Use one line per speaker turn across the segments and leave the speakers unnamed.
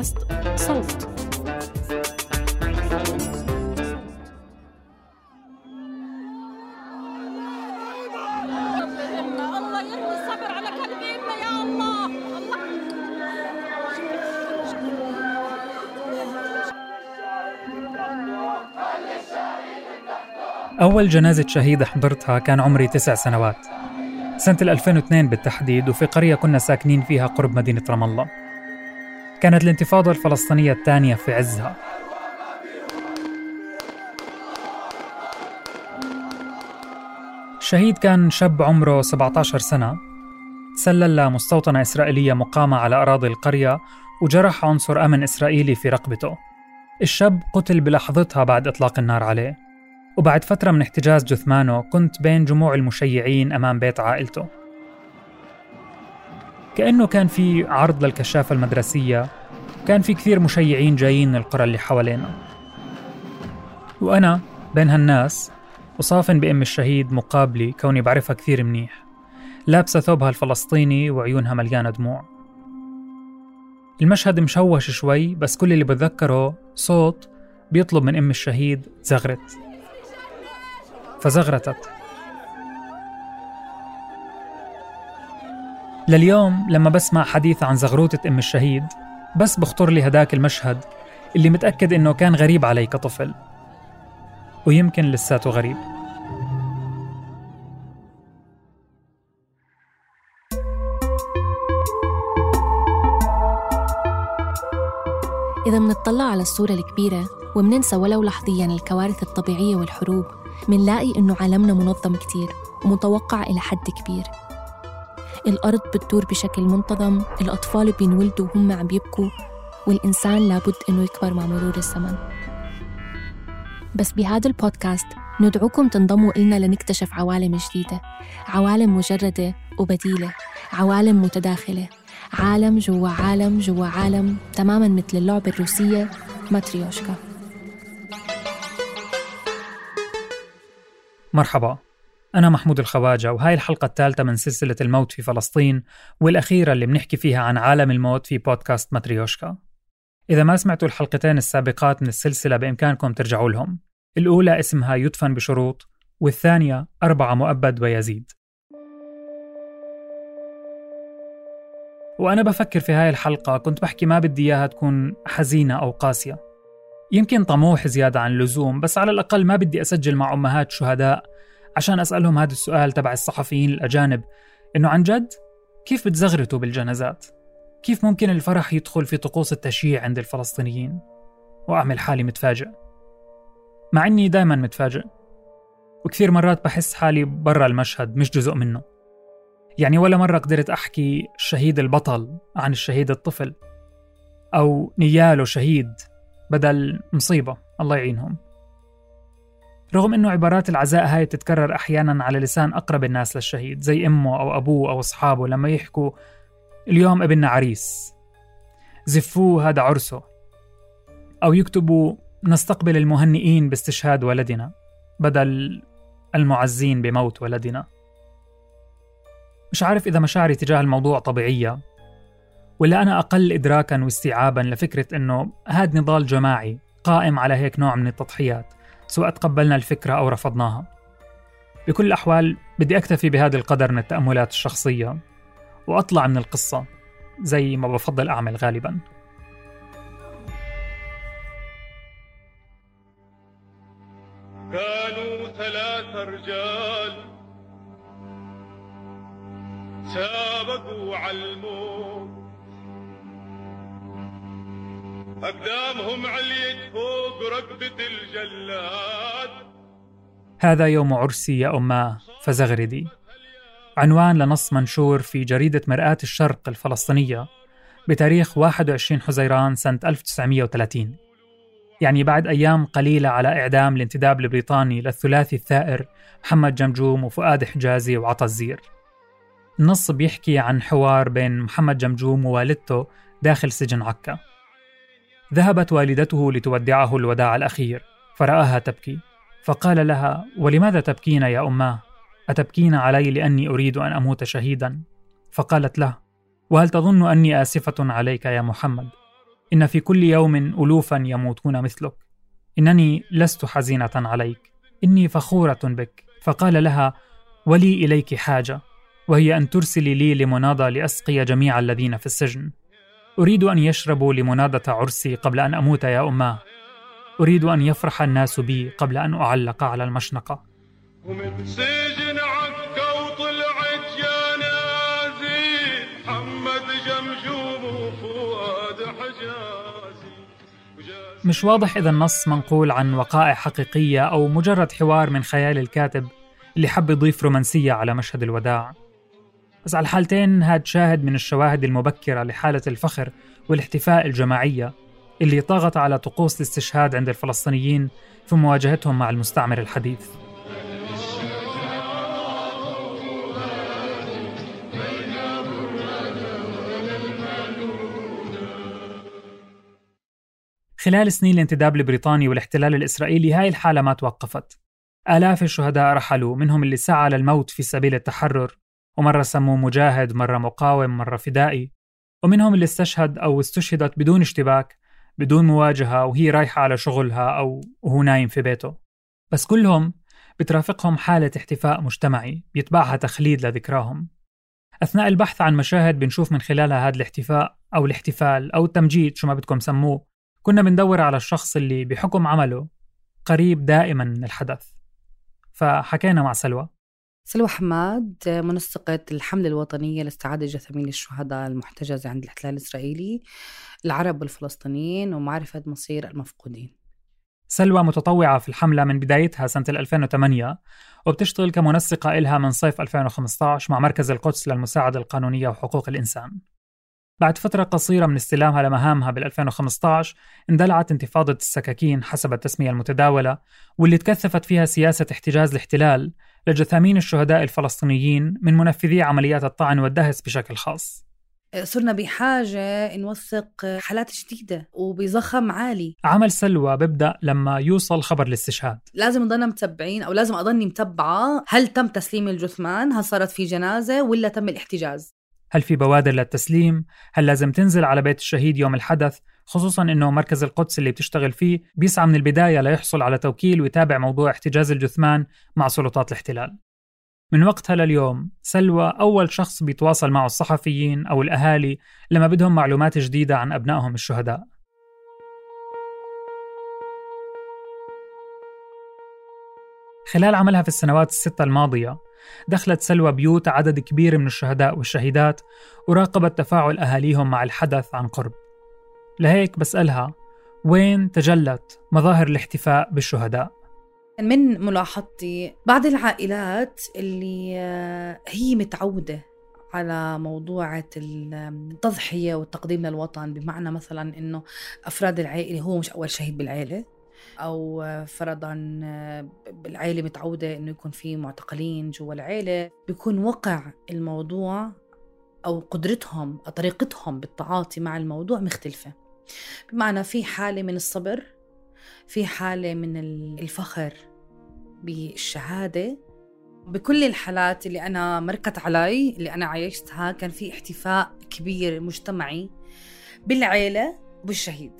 بودكاست صوت.
أول جنازة شهيد حضرتها كان عمري تسع سنوات. سنة 2002 بالتحديد وفي قرية كنا ساكنين فيها قرب مدينة رام الله. كانت الانتفاضة الفلسطينية الثانية في عزها. الشهيد كان شاب عمره 17 سنة. تسلل لمستوطنة إسرائيلية مقامة على أراضي القرية وجرح عنصر أمن إسرائيلي في رقبته. الشاب قتل بلحظتها بعد إطلاق النار عليه. وبعد فترة من احتجاز جثمانه كنت بين جموع المشيعين أمام بيت عائلته. كأنه كان في عرض للكشافة المدرسية كان في كثير مشيعين جايين من القرى اللي حوالينا. وأنا بين هالناس وصافن بأم الشهيد مقابلي كوني بعرفها كثير منيح لابسة ثوبها الفلسطيني وعيونها مليانة دموع. المشهد مشوش شوي بس كل اللي بتذكره صوت بيطلب من أم الشهيد زغرت. فزغرتت. لليوم لما بسمع حديث عن زغروتة أم الشهيد بس بخطر لي هداك المشهد اللي متأكد إنه كان غريب علي كطفل ويمكن لساته غريب.
إذا منطلع على الصورة الكبيرة ومننسى ولو لحظيا الكوارث الطبيعية والحروب منلاقي إنه عالمنا منظم كتير ومتوقع إلى حد كبير. الأرض بتدور بشكل منتظم الأطفال بينولدوا وهم عم يبكوا والإنسان لابد إنه يكبر مع مرور الزمن. بس بهذا البودكاست ندعوكم تنضموا إلنا لنكتشف عوالم جديدة. عوالم مجردة وبديلة عوالم متداخلة عالم جوا عالم جوا عالم تماما مثل اللعبة الروسية ماتريوشكا.
مرحبا. أنا محمود الخواجة وهاي الحلقة الثالثة من سلسلة الموت في فلسطين والأخيرة اللي بنحكي فيها عن عالم الموت في بودكاست ماتريوشكا. إذا ما سمعتوا الحلقتين السابقات من السلسلة بإمكانكم ترجعوا لهم. الأولى اسمها يدفن بشروط والثانية أربعة مؤبد ويزيد. وأنا بفكر في هاي الحلقة كنت بحكي ما بدي إياها تكون حزينة أو قاسية. يمكن طموح زيادة عن اللزوم بس على الأقل ما بدي أسجل مع أمهات شهداء عشان أسألهم هذا السؤال تبع الصحفيين الأجانب إنه عن جد كيف بتزغرتوا بالجنازات؟ كيف ممكن الفرح يدخل في طقوس التشييع عند الفلسطينيين؟ وأعمل حالي متفاجئ مع إني دايما متفاجئ وكثير مرات بحس حالي برا المشهد مش جزء منه يعني ولا مرة قدرت أحكي الشهيد البطل عن الشهيد الطفل أو نياله شهيد بدل مصيبة الله يعينهم رغم أنه عبارات العزاء هاي تتكرر أحيانا على لسان أقرب الناس للشهيد زي أمه أو أبوه أو أصحابه لما يحكوا اليوم ابننا عريس زفوه هذا عرسه أو يكتبوا نستقبل المهنئين باستشهاد ولدنا بدل المعزين بموت ولدنا. مش عارف إذا مشاعري تجاه الموضوع طبيعية ولا أنا أقل إدراكا واستيعابا لفكرة أنه هذا نضال جماعي قائم على هيك نوع من التضحيات. سواء تقبلنا الفكرة أو رفضناها. بكل الأحوال بدي أكتفي بهذا القدر من التأملات الشخصية وأطلع من القصة زي ما بفضل أعمل غالبا. كانوا ثلاثة رجال سابقوا على الموت. أقدامهم عليت فوق ركبة الجلاد. هذا يوم عرسي يا أماه فزغردي. عنوان لنص منشور في جريدة مرآة الشرق الفلسطينية بتاريخ 21 حزيران سنة 1930 يعني بعد أيام قليلة على إعدام الانتداب البريطاني للثلاثي الثائر محمد جمجوم وفؤاد حجازي وعطا الزير. النص بيحكي عن حوار بين محمد جمجوم ووالدته داخل سجن عكا. ذهبت والدته لتودعه الوداع الأخير فرآها تبكي. فقال لها ولماذا تبكين يا أماه أتبكين علي لأني أريد أن أموت شهيدا؟ فقالت له وهل تظن أني آسفة عليك يا محمد؟ إن في كل يوم ألوفا يموتون مثلك. إنني لست حزينة عليك. إني فخورة بك. فقال لها ولي إليك حاجة وهي أن ترسلي لي لمناضة لأسقي جميع الذين في السجن. أريد أن يشربوا لمناضة عرسي قبل أن أموت يا أماه أريد أن يفرح الناس بي قبل أن أعلق على المشنقة ومن سجن عكا وطلعت جنازي محمد جمجوم وفؤاد حجازي. مش واضح إذا النص منقول عن وقائع حقيقية أو مجرد حوار من خيال الكاتب اللي حب يضيف رومانسية على مشهد الوداع. بس على الحالتين هاد شاهد من الشواهد المبكرة لحالة الفخر والاحتفاء الجماعية اللي طغت على طقوس الاستشهاد عند الفلسطينيين في مواجهتهم مع المستعمر الحديث. خلال سنين الانتداب البريطاني والاحتلال الإسرائيلي هاي الحالة ما توقفت. آلاف الشهداء رحلوا منهم اللي سعى للموت في سبيل التحرر ومرة سموه مجاهد مرة مقاوم مرة فدائي. ومنهم اللي استشهد أو استشهدت بدون اشتباك بدون مواجهة وهي رايحة على شغلها أو وهو نايم في بيته. بس كلهم بترافقهم حالة احتفاء مجتمعي بيتبعها تخليد لذكراهم. أثناء البحث عن مشاهد بنشوف من خلالها هذا الاحتفاء أو الاحتفال أو التمجيد شو ما بدكم سموه. كنا بندور على الشخص اللي بحكم عمله قريب دائما من الحدث. فحكينا مع سلوى.
سلوى حماد منسقة الحملة الوطنية لاستعادة جثامين الشهداء المحتجزة عند الاحتلال الإسرائيلي العرب والفلسطينيين ومعرفة مصير المفقودين.
سلوى متطوعة في الحملة من بدايتها سنة 2008 وبتشتغل كمنسقة إلها من صيف 2015 مع مركز القدس للمساعدة القانونية وحقوق الإنسان. بعد فترة قصيرة من استلامها لمهامها بال 2015 اندلعت انتفاضة السكاكين حسب التسمية المتداولة واللي تكثفت فيها سياسة احتجاز الاحتلال لجثامين الشهداء الفلسطينيين من منفذي عمليات الطعن والدهس بشكل خاص.
صرنا بحاجة نوثق حالات جديدة وبضخم عالي.
عمل سلوى بيبدأ لما يوصل خبر الاستشهاد.
لازم نضلنا متبعين أو لازم أضلني متبعة. هل تم تسليم الجثمان؟ هل صارت في جنازة؟ ولا تم الاحتجاز؟
هل في بوادر للتسليم؟ هل لازم تنزل على بيت الشهيد يوم الحدث؟ خصوصا إنه مركز القدس اللي بتشتغل فيه بيسعى من البداية ليحصل على توكيل ويتابع موضوع احتجاز الجثمان مع سلطات الاحتلال. من وقتها لليوم سلوى أول شخص بيتواصل معه الصحفيين أو الأهالي لما بدهم معلومات جديدة عن أبنائهم الشهداء خلال عملها في السنوات الستة الماضية دخلت سلوى بيوت عدد كبير من الشهداء والشهيدات وراقبت تفاعل أهاليهم مع الحدث عن قرب لهيك بسألها وين تجلت مظاهر الاحتفاء بالشهداء؟
من ملاحظتي بعض العائلات اللي آه، هي متعودة على موضوع التضحية والتقديم للوطن بمعنى مثلا إنه أفراد العائلة هو مش أول شهيد بالعائلة أو فرضا آه، العائلة متعودة إنه يكون في معتقلين جوا العائلة. بيكون وقع الموضوع أو قدرتهم طريقتهم بالتعاطي مع الموضوع مختلفة. بمعنى في حالة من الصبر في حالة من الفخر بالشهادة. بكل الحالات اللي أنا مركت علي اللي أنا عايشتها كان في احتفاء كبير مجتمعي بالعيلة بالشهيد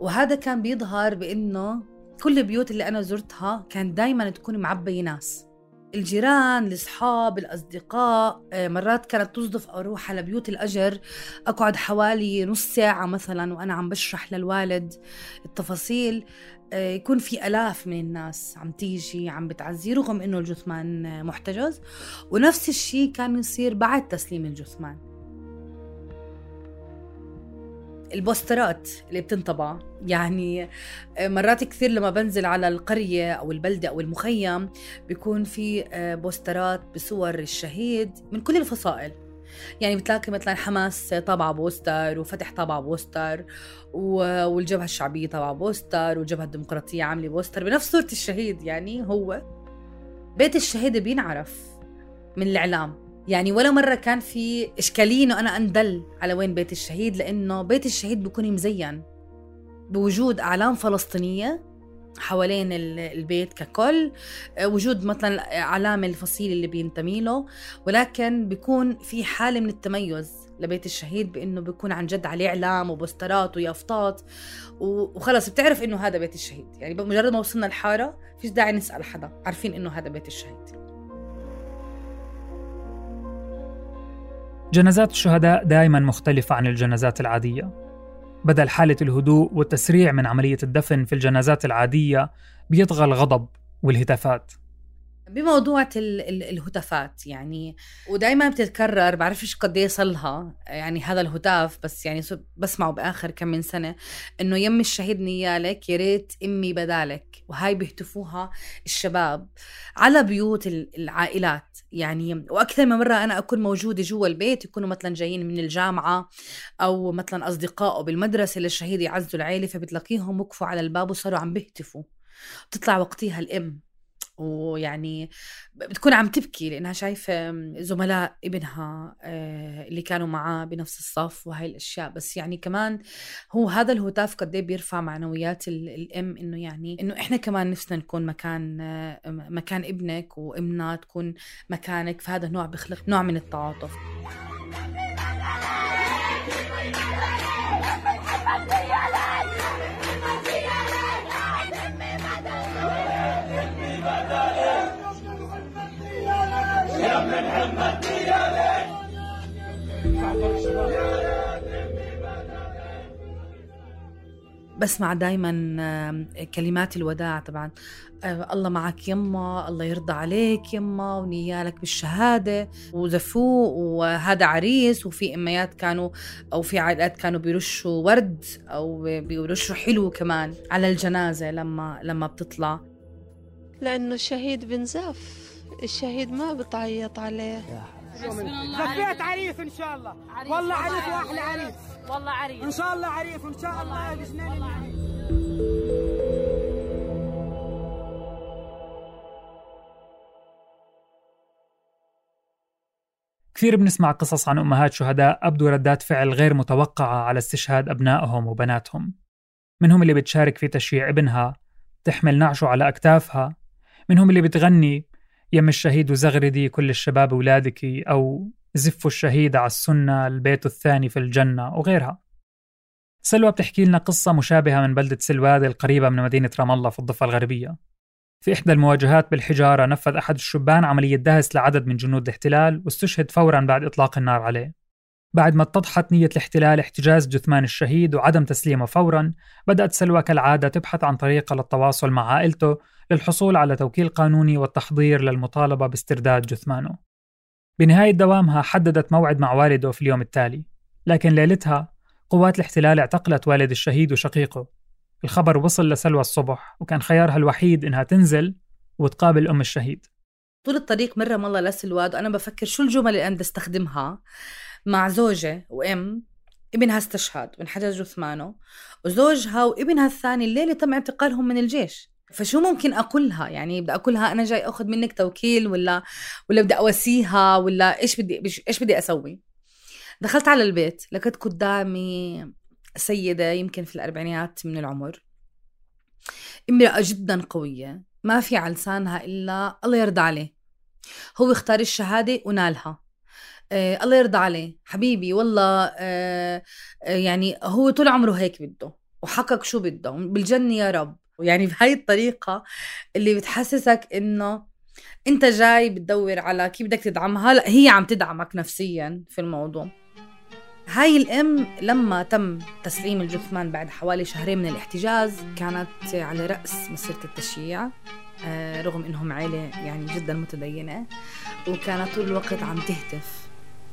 وهذا كان بيظهر بأنه كل البيوت اللي أنا زرتها كان دايما تكون معبية ناس. الجيران الأصحاب الأصدقاء آه، مرات كانت تصدف أروح على بيوت الأجر أقعد حوالي نص ساعة مثلا وأنا عم بشرح للوالد التفاصيل آه، يكون في آلاف من الناس عم تيجي عم بتعزي رغم إنه الجثمان محتجز. ونفس الشيء كان يصير بعد تسليم الجثمان. البوسترات اللي بتنطبع. يعني آه، مرات كثير لما بنزل على القرية أو البلدة أو المخيم بيكون في آه، بوسترات بصور الشهيد من كل الفصائل. يعني بتلاقي مثلا حماس طابعة poster وفتح طابعة poster والجبهة الشعبية طابعة poster والجبهة الديمقراطية عاملة poster بنفس صورة الشهيد. يعني هو بيت الشهيد بينعرف من الإعلام. يعني ولا مرة كان في إشكالية إنه أنا أندل على وين بيت الشهيد لأنه بيت الشهيد بيكون مزين بوجود أعلام فلسطينية حوالين البيت ككل وجود مثلا علامة الفصيل اللي بينتمي له ولكن بيكون في حالة من التميز لبيت الشهيد بإنه بيكون عن جد عليه إعلام وبوسترات ويافطات وخلص بتعرف إنه هذا بيت الشهيد. يعني بمجرد ما وصلنا الحارة فيش داعي نسأل حدا عارفين إنه هذا بيت الشهيد.
جنازات الشهداء دائما مختلفة عن الجنازات العادية. بدل حالة الهدوء والتسريع من عملية الدفن في الجنازات العادية بيطغى الغضب والهتافات.
بموضوع الهتافات يعني ودائما بتتكرر بعرفش قد إيه صلها يعني هذا الهتاف بس يعني بسمعه بآخر كم من سنة إنه يم الشهيد نيالك يا ريت أمي بدالك وهاي بيهتفوها الشباب على بيوت العائلات. يعني وأكثر من مرة أنا أكون موجودة جوا البيت يكونوا مثلا جايين من الجامعة أو مثلا أصدقائه بالمدرسة للشهيد يعزوا العيلة فبتلاقيهم وقفوا على الباب وصاروا عم بيهتفوا. بتطلع وقتها الأم. ويعني بتكون عم تبكي لأنها شايفة زملاء ابنها آه، اللي كانوا معاه بنفس الصف وهي الأشياء. بس يعني كمان هو هذا الهتاف قد إيه بيرفع معنويات الأم إنه يعني إنه إحنا كمان نفسنا نكون مكان آه، مكان ابنك وأمنا تكون مكانك. فهذا نوع بيخلق نوع من التعاطف. بسمع دايما كلمات الوداع طبعا. آه، الله معك يما الله يرضى عليك يما ونيالك بالشهادة وزفوه وهذا عريس وفي إميات كانوا أو في عائلات كانوا بيرشوا ورد أو بيرشوا حلو كمان على الجنازة لما لما بتطلع.
لأنه الشهيد بنزف الشهيد ما بتعيط عليه.
زفيت عريس إن شاء الله. عريس والله عريس واحلى عريس. والله عريس. إن شاء الله عريس وان شاء الله الاثنين
كثير بنسمع قصص عن أمهات شهداء أبدوا ردات فعل غير متوقعة على استشهاد أبنائهم وبناتهم. منهم اللي بتشارك في تشييع ابنها تحمل نعشه على أكتافها. منهم اللي بتغني يم الشهيد وزغردي كل الشباب ولادك أو زفوا الشهيد على السنة البيت الثاني في الجنة وغيرها. سلوى بتحكي لنا قصة مشابهة من بلدة سلواد القريبة من مدينة رام الله في الضفة الغربية. في إحدى المواجهات بالحجارة نفذ أحد الشبان عملية دهس لعدد من جنود الاحتلال واستشهد فورا بعد إطلاق النار عليه. بعد ما اتضحت نية الاحتلال احتجاز جثمان الشهيد وعدم تسليمه فورا بدأت سلوى كالعادة تبحث عن طريقة للتواصل مع عائلته للحصول على توكيل قانوني والتحضير للمطالبة باسترداد جثمانه. بنهاية دوامها حددت موعد مع والده في اليوم التالي لكن ليلتها قوات الاحتلال اعتقلت والد الشهيد وشقيقه. الخبر وصل لسلوى الصبح وكان خيارها الوحيد إنها تنزل وتقابل أم الشهيد.
طول الطريق مرة والله لسلواد وأنا بفكر شو الجمل اللي أنا بدي استخدمها؟ مع زوجة وأم ابنها استشهد وانحجز جثمانه وزوجها وابنها الثاني الليلة تم اعتقالهم من الجيش. فشو ممكن أقولها؟ يعني بدي أقولها أنا جاي أخذ منك توكيل ولا ولا بدي أواسيها ولا إيش بدي إيش بدي أسوي؟ دخلت على البيت لقيت قدامي سيدة يمكن في الاربعينيات من العمر. امرأة جدا قوية ما في على لسانها إلا الله يرضى عليه. هو اختار الشهادة ونالها. آه الله يرضى عليه. حبيبي والله آه آه يعني هو طول عمره هيك بده وحقق شو بده. بالجنة يا رب. يعني بهاي الطريقة اللي بتحسسك إنه أنت جاي بتدور على كيف بدك تدعمها. لا هي عم تدعمك نفسيا في الموضوع. هاي الأم لما تم تسليم الجثمان بعد حوالي شهرين من الاحتجاز كانت على رأس مسيرة التشييع آه، رغم إنهم عيلة يعني جدا متدينة وكانت طول الوقت عم تهتف.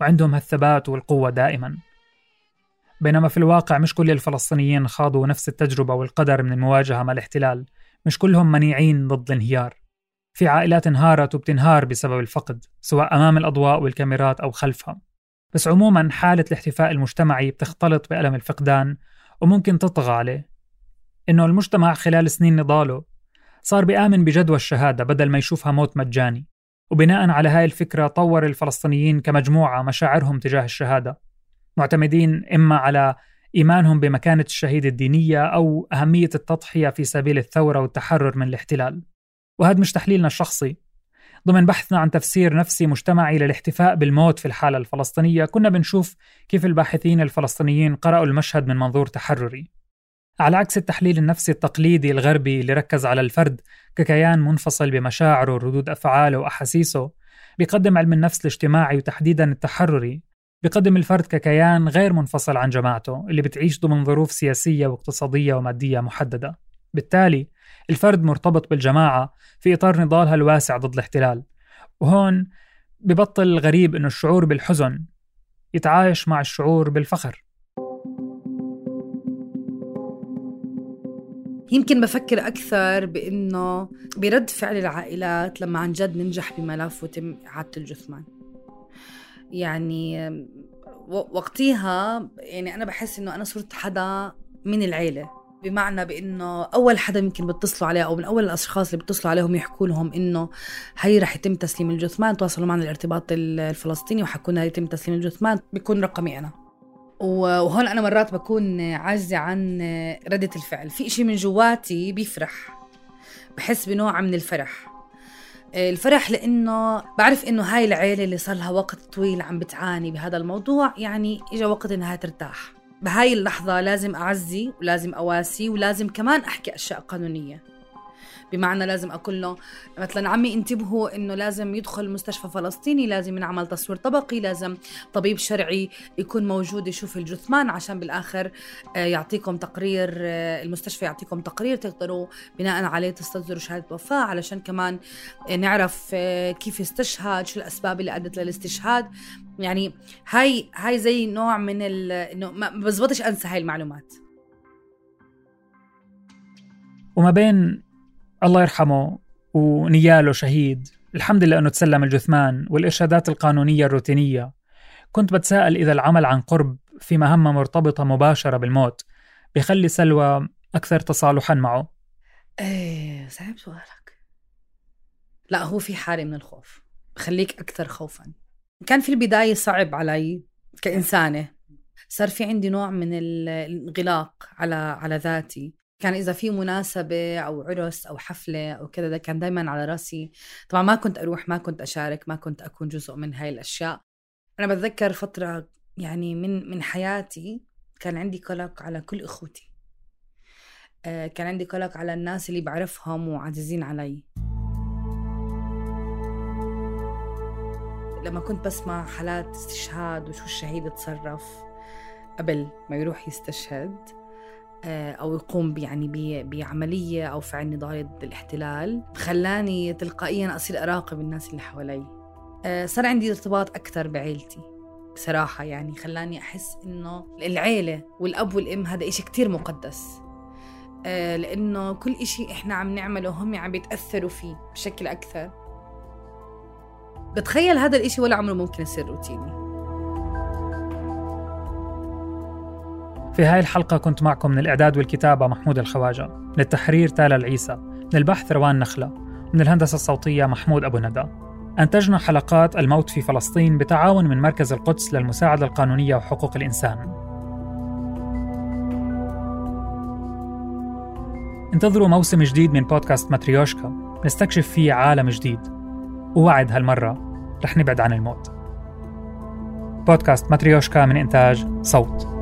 وعندهم هالثبات والقوة دائما. بينما في الواقع مش كل الفلسطينيين خاضوا نفس التجربة والقدر من المواجهة مع الاحتلال
مش كلهم منيعين ضد الانهيار. في عائلات انهارت وبتنهار بسبب الفقد سواء أمام الأضواء والكاميرات أو خلفها. بس عموما حالة الاحتفاء المجتمعي بتختلط بألم الفقدان وممكن تطغى عليه. إنه المجتمع خلال سنين نضاله صار بيآمن بجدوى الشهادة بدل ما يشوفها موت مجاني. وبناء على هاي الفكرة طور الفلسطينيين كمجموعة مشاعرهم تجاه الشهادة. معتمدين إما على إيمانهم بمكانة الشهيد الدينية أو أهمية التضحية في سبيل الثورة والتحرر من الاحتلال. وهذا مش تحليلنا الشخصي. ضمن بحثنا عن تفسير نفسي مجتمعي للاحتفاء بالموت في الحالة الفلسطينية كنا بنشوف كيف الباحثين الفلسطينيين قرأوا المشهد من منظور تحرري. على عكس التحليل النفسي التقليدي الغربي اللي ركز على الفرد ككيان منفصل بمشاعره وردود أفعاله وأحاسيسه بيقدم علم النفس الاجتماعي وتحديدا التحرري بيقدم الفرد ككيان غير منفصل عن جماعته اللي بتعيش ضمن ظروف سياسية واقتصادية ومادية محددة. بالتالي الفرد مرتبط بالجماعة في إطار نضالها الواسع ضد الاحتلال. وهون ببطل غريب إنه الشعور بالحزن يتعايش مع الشعور بالفخر.
يمكن بفكر أكثر بإنه برد فعل العائلات لما عن جد ننجح بملف وتم إعادة الجثمان. يعني وقتيها يعني أنا بحس إنه أنا صرت حدا من العيلة. بمعنى بإنه أول حدا يمكن بيتصلوا عليه أو من أول الأشخاص اللي بيتصلوا عليهم يحكوا لهم إنه هي رح يتم تسليم الجثمان تواصلوا معنا الارتباط الفلسطيني وحكوا لنا يتم تسليم الجثمان بيكون رقمي أنا. وهون أنا مرات بكون عاجزة عن ردة الفعل. في إشي من جواتي بيفرح. بحس بنوع من الفرح. الفرح لإنه بعرف إنه هاي العيلة اللي صار لها وقت طويل عم بتعاني بهذا الموضوع يعني اجى وقت إنها ترتاح. بهاي اللحظة لازم أعزي ولازم أواسي ولازم كمان أحكي أشياء قانونية. بمعنى لازم أقول له مثلا عمي انتبهوا إنه لازم يدخل مستشفى فلسطيني لازم ينعمل تصوير طبقي لازم طبيب شرعي يكون موجود يشوف الجثمان عشان بالآخر آه، يعطيكم تقرير آه، المستشفى يعطيكم تقرير تقدروا بناء عليه تستصدروا شهادة وفاة علشان كمان آه، نعرف كيف استشهد شو الأسباب اللي أدت للاستشهاد. يعني هاي هاي زي نوع من إنه ما بزبطش أنسى هاي المعلومات.
وما بين الله يرحمه ونياله شهيد. الحمد لله أنه تسلم الجثمان والإرشادات القانونية الروتينية. كنت بتساءل إذا العمل عن قرب في مهمة مرتبطة مباشرة بالموت بيخلي سلوى أكثر تصالحا معه.
إيه صعب سؤالك. لا هو في حالة من الخوف. بخليك أكثر خوفا. كان في البداية صعب علي كإنسانة. صار في عندي نوع من الانغلاق على على ذاتي. كان إذا في مناسبة أو عرس أو حفلة أو كذا ده كان دائما على رأسي. طبعا ما كنت أروح ما كنت أشارك ما كنت أكون جزء من هاي الأشياء. أنا بتذكر فترة يعني من من حياتي كان عندي قلق على كل إخوتي. آه، كان عندي قلق على الناس اللي بعرفهم وعزيزين علي. لما كنت بسمع حالات استشهاد وشو الشهيد تصرف قبل ما يروح يستشهد آه، أو يقوم يعني بعملية أو فعل نضال ضد الاحتلال خلاني تلقائيا أصير أراقب الناس اللي حوالي. آه، صار عندي ارتباط أكثر بعيلتي بصراحة يعني خلاني أحس إنه العيلة والأب والأم هذا إشي كتير مقدس. آه، لأنه كل إشي إحنا عم نعمله هم عم بيتأثروا فيه بشكل أكثر. بتخيل هذا الإشي ولا عمره ممكن يصير روتيني.
في هاي الحلقة كنت معكم من الإعداد والكتابة محمود الخواجة من التحرير تالا العيسى من البحث روان نخلة من الهندسة الصوتية محمود أبو ندى. أنتجنا حلقات الموت في فلسطين بتعاون من مركز القدس للمساعدة القانونية وحقوق الإنسان. انتظروا موسم جديد من بودكاست ماتريوشكا نستكشف فيه عالم جديد. ووعد هالمرة رح نبعد عن الموت. بودكاست ماتريوشكا من إنتاج صوت.